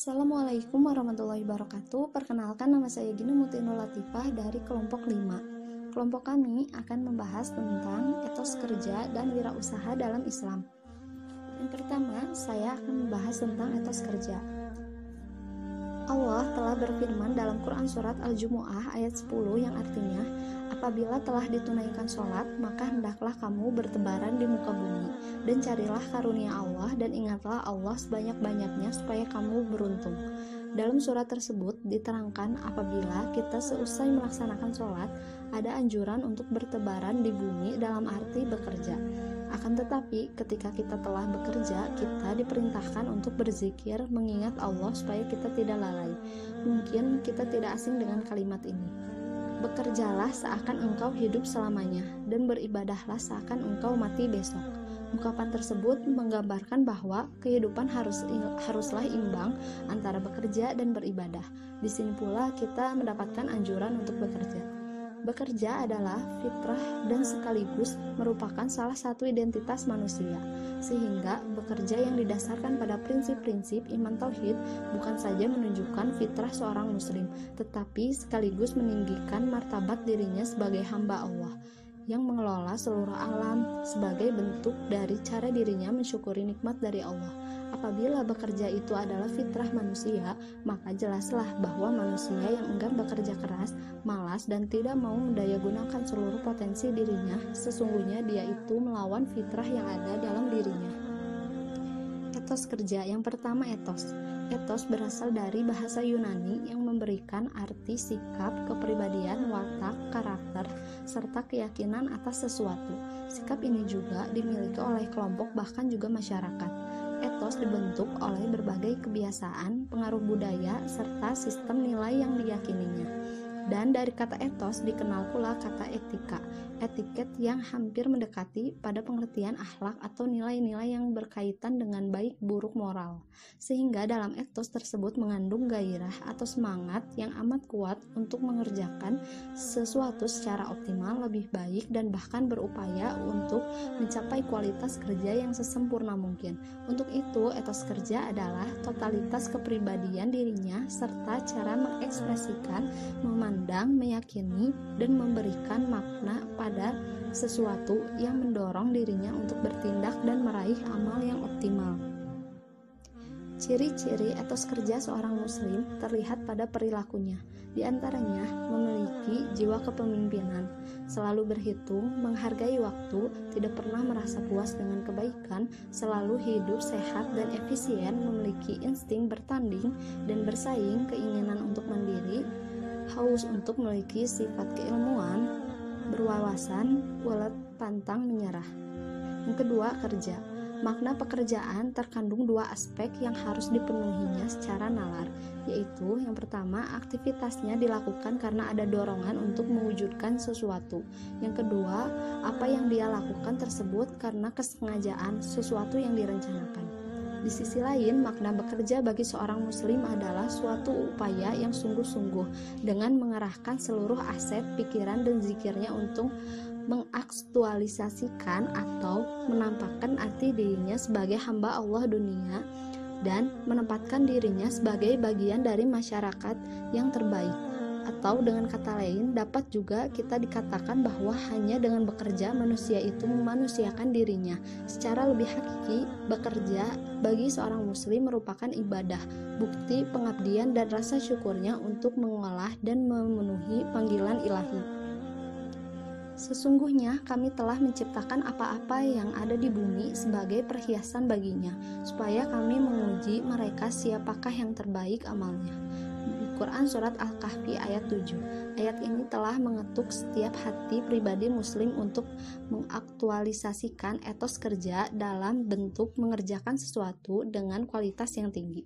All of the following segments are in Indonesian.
Assalamualaikum warahmatullahi wabarakatuh. Perkenalkan nama saya Gina Mutinul Latifah dari kelompok 5. Kelompok kami akan membahas tentang etos kerja dan wirausaha dalam Islam. Yang pertama, saya akan membahas tentang etos kerja. Allah telah berfirman dalam Quran Surat Al-Jumu'ah ayat 10 yang artinya Apabila telah ditunaikan sholat, maka hendaklah kamu bertebaran di muka bumi dan carilah karunia Allah dan ingatlah Allah sebanyak-banyaknya supaya kamu beruntung. Dalam surat tersebut diterangkan apabila kita seusai melaksanakan sholat, ada anjuran untuk bertebaran di bumi dalam arti bekerja. Akan tetapi, ketika kita telah bekerja, kita diperintahkan untuk berzikir, mengingat Allah supaya kita tidak lalai. Mungkin kita tidak asing dengan kalimat ini. Bekerjalah seakan engkau hidup selamanya, dan beribadahlah seakan engkau mati besok. Ungkapan tersebut menggambarkan bahwa kehidupan harus haruslah imbang antara bekerja dan beribadah. Di sini pula kita mendapatkan anjuran untuk bekerja. Bekerja adalah fitrah dan sekaligus merupakan salah satu identitas manusia, sehingga bekerja yang didasarkan pada prinsip-prinsip iman tauhid bukan saja menunjukkan fitrah seorang muslim, tetapi sekaligus meninggikan martabat dirinya sebagai hamba Allah yang mengelola seluruh alam sebagai bentuk dari cara dirinya mensyukuri nikmat dari Allah. Apabila bekerja itu adalah fitrah manusia, maka jelaslah bahwa manusia yang enggan bekerja keras, malas, dan tidak mau mendayagunakan seluruh potensi dirinya, sesungguhnya dia itu melawan fitrah yang ada dalam dirinya. Etos kerja yang pertama etos. Etos berasal dari bahasa Yunani yang memberikan arti sikap, kepribadian, watak, karakter, serta keyakinan atas sesuatu. Sikap ini juga dimiliki oleh kelompok bahkan juga masyarakat etos dibentuk oleh berbagai kebiasaan, pengaruh budaya, serta sistem nilai yang diyakininya. Dan dari kata etos dikenal pula kata etika, etiket yang hampir mendekati pada pengertian akhlak atau nilai-nilai yang berkaitan dengan baik buruk moral. Sehingga dalam etos tersebut mengandung gairah atau semangat yang amat kuat untuk mengerjakan sesuatu secara optimal, lebih baik dan bahkan berupaya untuk mencapai kualitas kerja yang sesempurna mungkin. Untuk itu, etos kerja adalah totalitas kepribadian dirinya serta cara mengekspresikan, memandang, meyakini, dan memberikan makna pada sesuatu yang mendorong dirinya untuk bertindak dan meraih amal yang optimal. Ciri-ciri etos kerja seorang muslim terlihat pada perilakunya. Di antaranya, memiliki jiwa kepemimpinan, selalu berhitung, menghargai waktu, tidak pernah merasa puas dengan kebaikan, selalu hidup sehat dan efisien, memiliki insting bertanding dan bersaing, keinginan untuk mandiri, haus untuk memiliki sifat keilmuan, berwawasan, walet pantang menyerah. Yang kedua, kerja. Makna pekerjaan terkandung dua aspek yang harus dipenuhinya secara nalar, yaitu yang pertama, aktivitasnya dilakukan karena ada dorongan untuk mewujudkan sesuatu. Yang kedua, apa yang dia lakukan tersebut karena kesengajaan sesuatu yang direncanakan. Di sisi lain, makna bekerja bagi seorang muslim adalah suatu upaya yang sungguh-sungguh dengan mengerahkan seluruh aset, pikiran, dan zikirnya untuk mengaktualisasikan atau menampakkan arti dirinya sebagai hamba Allah dunia dan menempatkan dirinya sebagai bagian dari masyarakat yang terbaik atau dengan kata lain dapat juga kita dikatakan bahwa hanya dengan bekerja manusia itu memanusiakan dirinya. Secara lebih hakiki, bekerja bagi seorang muslim merupakan ibadah, bukti pengabdian dan rasa syukurnya untuk mengolah dan memenuhi panggilan ilahi. Sesungguhnya kami telah menciptakan apa-apa yang ada di bumi sebagai perhiasan baginya, supaya kami menguji mereka siapakah yang terbaik amalnya. Quran Surat Al-Kahfi ayat 7 Ayat ini telah mengetuk setiap hati pribadi muslim untuk mengaktualisasikan etos kerja dalam bentuk mengerjakan sesuatu dengan kualitas yang tinggi.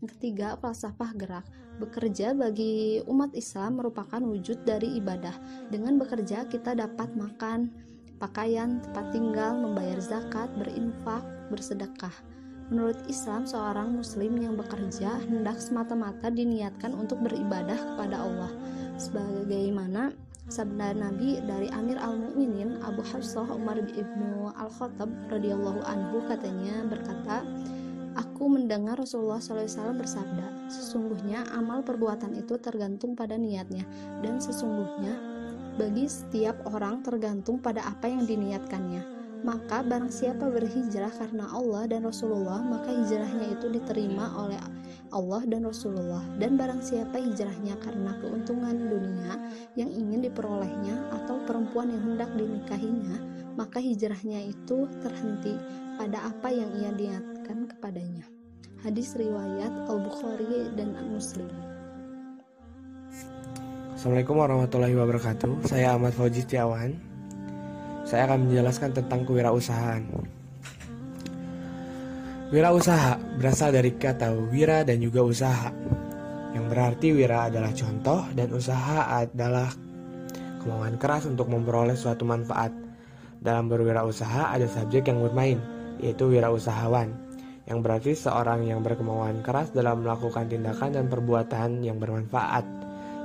Yang ketiga, falsafah gerak. Bekerja bagi umat Islam merupakan wujud dari ibadah. Dengan bekerja kita dapat makan, pakaian, tempat tinggal, membayar zakat, berinfak, bersedekah. Menurut Islam, seorang muslim yang bekerja hendak semata-mata diniatkan untuk beribadah kepada Allah. Sebagaimana sabda Nabi dari Amir al-Mu'minin Abu Hafsah Umar ibnu al-Khattab radhiyallahu anhu katanya berkata, Aku mendengar Rasulullah SAW bersabda, sesungguhnya amal perbuatan itu tergantung pada niatnya, dan sesungguhnya bagi setiap orang tergantung pada apa yang diniatkannya. Maka barang siapa berhijrah karena Allah dan Rasulullah, maka hijrahnya itu diterima oleh Allah dan Rasulullah. Dan barang siapa hijrahnya karena keuntungan dunia yang ingin diperolehnya atau perempuan yang hendak dinikahinya, maka hijrahnya itu terhenti pada apa yang ia niatkan kepadanya. Hadis riwayat Al-Bukhari dan Muslim. Assalamualaikum warahmatullahi wabarakatuh. Saya Ahmad Fauzi Setiawan saya akan menjelaskan tentang kewirausahaan. Wirausaha berasal dari kata wira dan juga usaha, yang berarti wira adalah contoh dan usaha adalah kemauan keras untuk memperoleh suatu manfaat. Dalam berwirausaha ada subjek yang bermain, yaitu wirausahawan, yang berarti seorang yang berkemauan keras dalam melakukan tindakan dan perbuatan yang bermanfaat,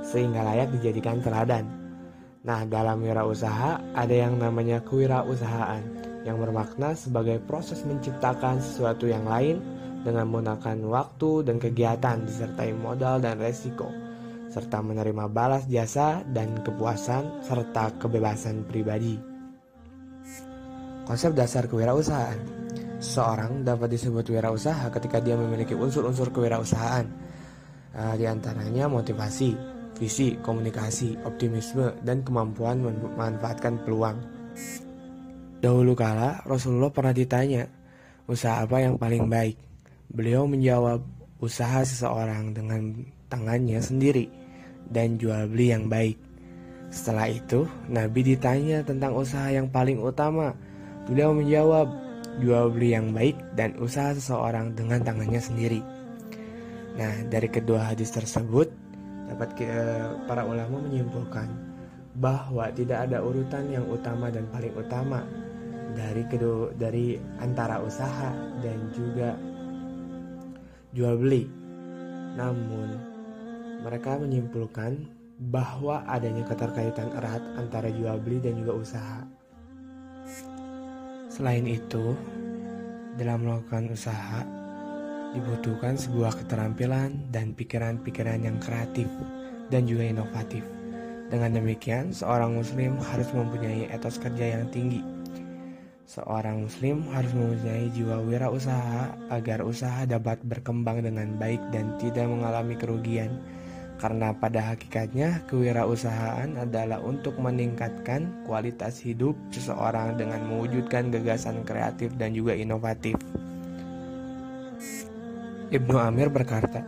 sehingga layak dijadikan teladan. Nah, dalam wirausaha ada yang namanya kewirausahaan yang bermakna sebagai proses menciptakan sesuatu yang lain dengan menggunakan waktu dan kegiatan disertai modal dan resiko serta menerima balas jasa dan kepuasan serta kebebasan pribadi. Konsep dasar kewirausahaan. Seseorang dapat disebut wirausaha ketika dia memiliki unsur-unsur kewirausahaan, uh, di antaranya motivasi, visi, komunikasi, optimisme, dan kemampuan memanfaatkan peluang. Dahulu kala, Rasulullah pernah ditanya, usaha apa yang paling baik? Beliau menjawab, usaha seseorang dengan tangannya sendiri dan jual beli yang baik. Setelah itu, Nabi ditanya tentang usaha yang paling utama. Beliau menjawab, jual beli yang baik dan usaha seseorang dengan tangannya sendiri. Nah, dari kedua hadis tersebut, dapat para ulama menyimpulkan bahwa tidak ada urutan yang utama dan paling utama dari kedua dari antara usaha dan juga jual beli. Namun mereka menyimpulkan bahwa adanya keterkaitan erat antara jual beli dan juga usaha. Selain itu, dalam melakukan usaha, dibutuhkan sebuah keterampilan dan pikiran-pikiran yang kreatif dan juga inovatif. Dengan demikian, seorang muslim harus mempunyai etos kerja yang tinggi. Seorang muslim harus mempunyai jiwa wirausaha agar usaha dapat berkembang dengan baik dan tidak mengalami kerugian. Karena pada hakikatnya kewirausahaan adalah untuk meningkatkan kualitas hidup seseorang dengan mewujudkan gagasan kreatif dan juga inovatif. Ibnu Amir berkata,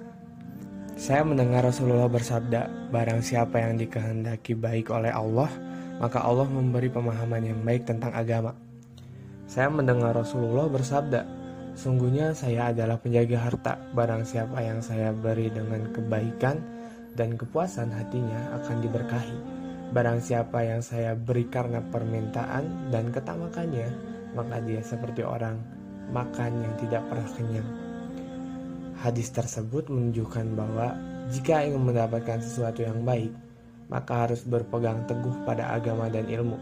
Saya mendengar Rasulullah bersabda, barang siapa yang dikehendaki baik oleh Allah, maka Allah memberi pemahaman yang baik tentang agama. Saya mendengar Rasulullah bersabda, Sungguhnya saya adalah penjaga harta, barang siapa yang saya beri dengan kebaikan dan kepuasan hatinya akan diberkahi. Barang siapa yang saya beri karena permintaan dan ketamakannya, maka dia seperti orang makan yang tidak pernah kenyang. Hadis tersebut menunjukkan bahwa jika ingin mendapatkan sesuatu yang baik, maka harus berpegang teguh pada agama dan ilmu.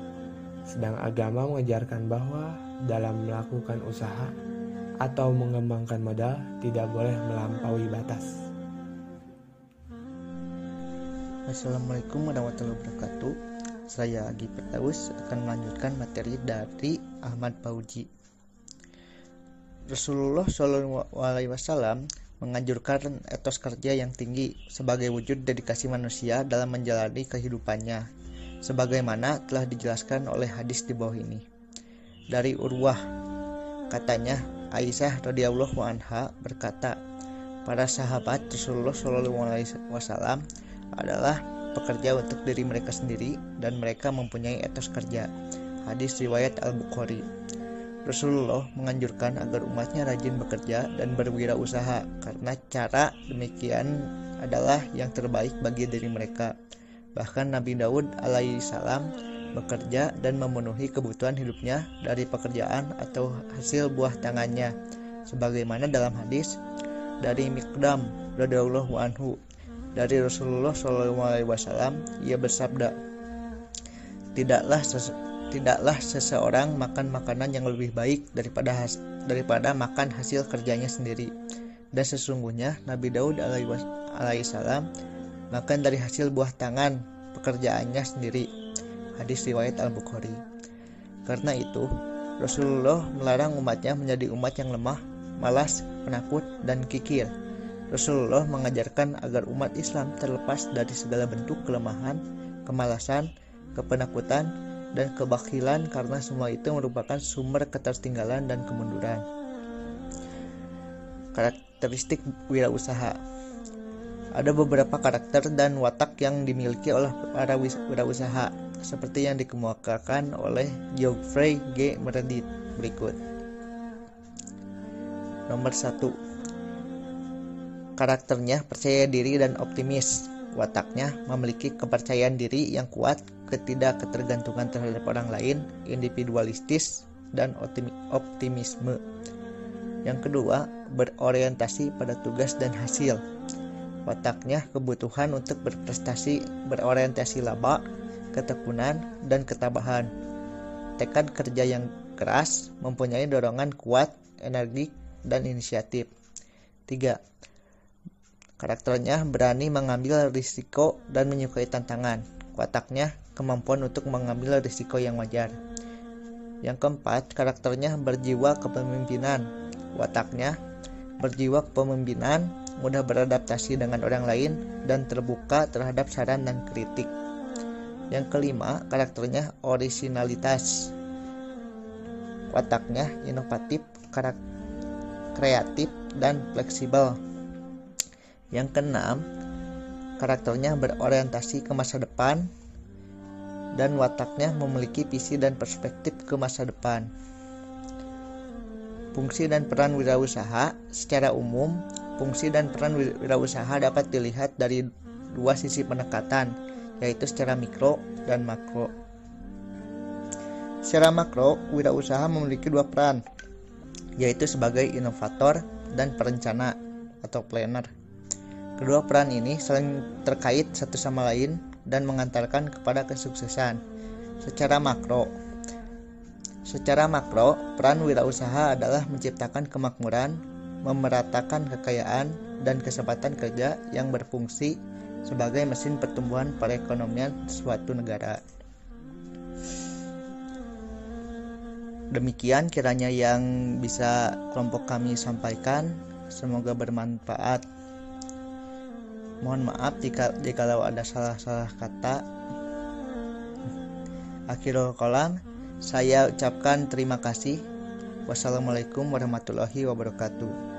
Sedang agama mengajarkan bahwa dalam melakukan usaha atau mengembangkan modal tidak boleh melampaui batas. Assalamualaikum warahmatullahi wabarakatuh. Saya Agi Pertaus akan melanjutkan materi dari Ahmad Pauji. Rasulullah Shallallahu Alaihi Wasallam menganjurkan etos kerja yang tinggi sebagai wujud dedikasi manusia dalam menjalani kehidupannya, sebagaimana telah dijelaskan oleh hadis di bawah ini. Dari Urwah, katanya Aisyah radhiyallahu anha berkata, para sahabat Rasulullah Shallallahu alaihi wasallam adalah pekerja untuk diri mereka sendiri dan mereka mempunyai etos kerja. Hadis riwayat Al-Bukhari. Rasulullah menganjurkan agar umatnya rajin bekerja dan berwirausaha karena cara demikian adalah yang terbaik bagi diri mereka. Bahkan Nabi Daud alaihissalam bekerja dan memenuhi kebutuhan hidupnya dari pekerjaan atau hasil buah tangannya sebagaimana dalam hadis dari Mikdam radhiyallahu anhu dari Rasulullah SAW ia bersabda tidaklah tidaklah seseorang makan makanan yang lebih baik daripada has daripada makan hasil kerjanya sendiri. Dan sesungguhnya Nabi Daud alaihissalam makan dari hasil buah tangan pekerjaannya sendiri. Hadis riwayat Al-Bukhari. Karena itu, Rasulullah melarang umatnya menjadi umat yang lemah, malas, penakut, dan kikir. Rasulullah mengajarkan agar umat Islam terlepas dari segala bentuk kelemahan, kemalasan, kepenakutan, dan kebakilan karena semua itu merupakan sumber ketertinggalan dan kemunduran. Karakteristik wirausaha ada beberapa karakter dan watak yang dimiliki oleh para wirausaha seperti yang dikemukakan oleh Geoffrey G. Meredith berikut. Nomor 1. Karakternya percaya diri dan optimis. Wataknya memiliki kepercayaan diri yang kuat, ketidakketergantungan terhadap orang lain, individualistis, dan optimisme. Yang kedua, berorientasi pada tugas dan hasil Wataknya kebutuhan untuk berprestasi berorientasi laba, ketekunan, dan ketabahan. Tekad kerja yang keras mempunyai dorongan kuat, energi, dan inisiatif. 3. Karakternya berani mengambil risiko dan menyukai tantangan. Wataknya kemampuan untuk mengambil risiko yang wajar. Yang keempat, karakternya berjiwa kepemimpinan. Wataknya berjiwa kepemimpinan mudah beradaptasi dengan orang lain, dan terbuka terhadap saran dan kritik. Yang kelima, karakternya originalitas. Wataknya inovatif, kreatif, dan fleksibel. Yang keenam, karakternya berorientasi ke masa depan dan wataknya memiliki visi dan perspektif ke masa depan. Fungsi dan peran wirausaha secara umum Fungsi dan peran wirausaha dapat dilihat dari dua sisi pendekatan, yaitu secara mikro dan makro. Secara makro, wirausaha memiliki dua peran, yaitu sebagai inovator dan perencana atau planner. Kedua peran ini saling terkait satu sama lain dan mengantarkan kepada kesuksesan. Secara makro, secara makro, peran wirausaha adalah menciptakan kemakmuran, memeratakan kekayaan dan kesempatan kerja yang berfungsi sebagai mesin pertumbuhan perekonomian suatu negara. Demikian kiranya yang bisa kelompok kami sampaikan. Semoga bermanfaat. Mohon maaf jika jikalau ada salah-salah kata. Akhirul kolam, saya ucapkan terima kasih. Wassalamualaikum warahmatullahi wabarakatuh.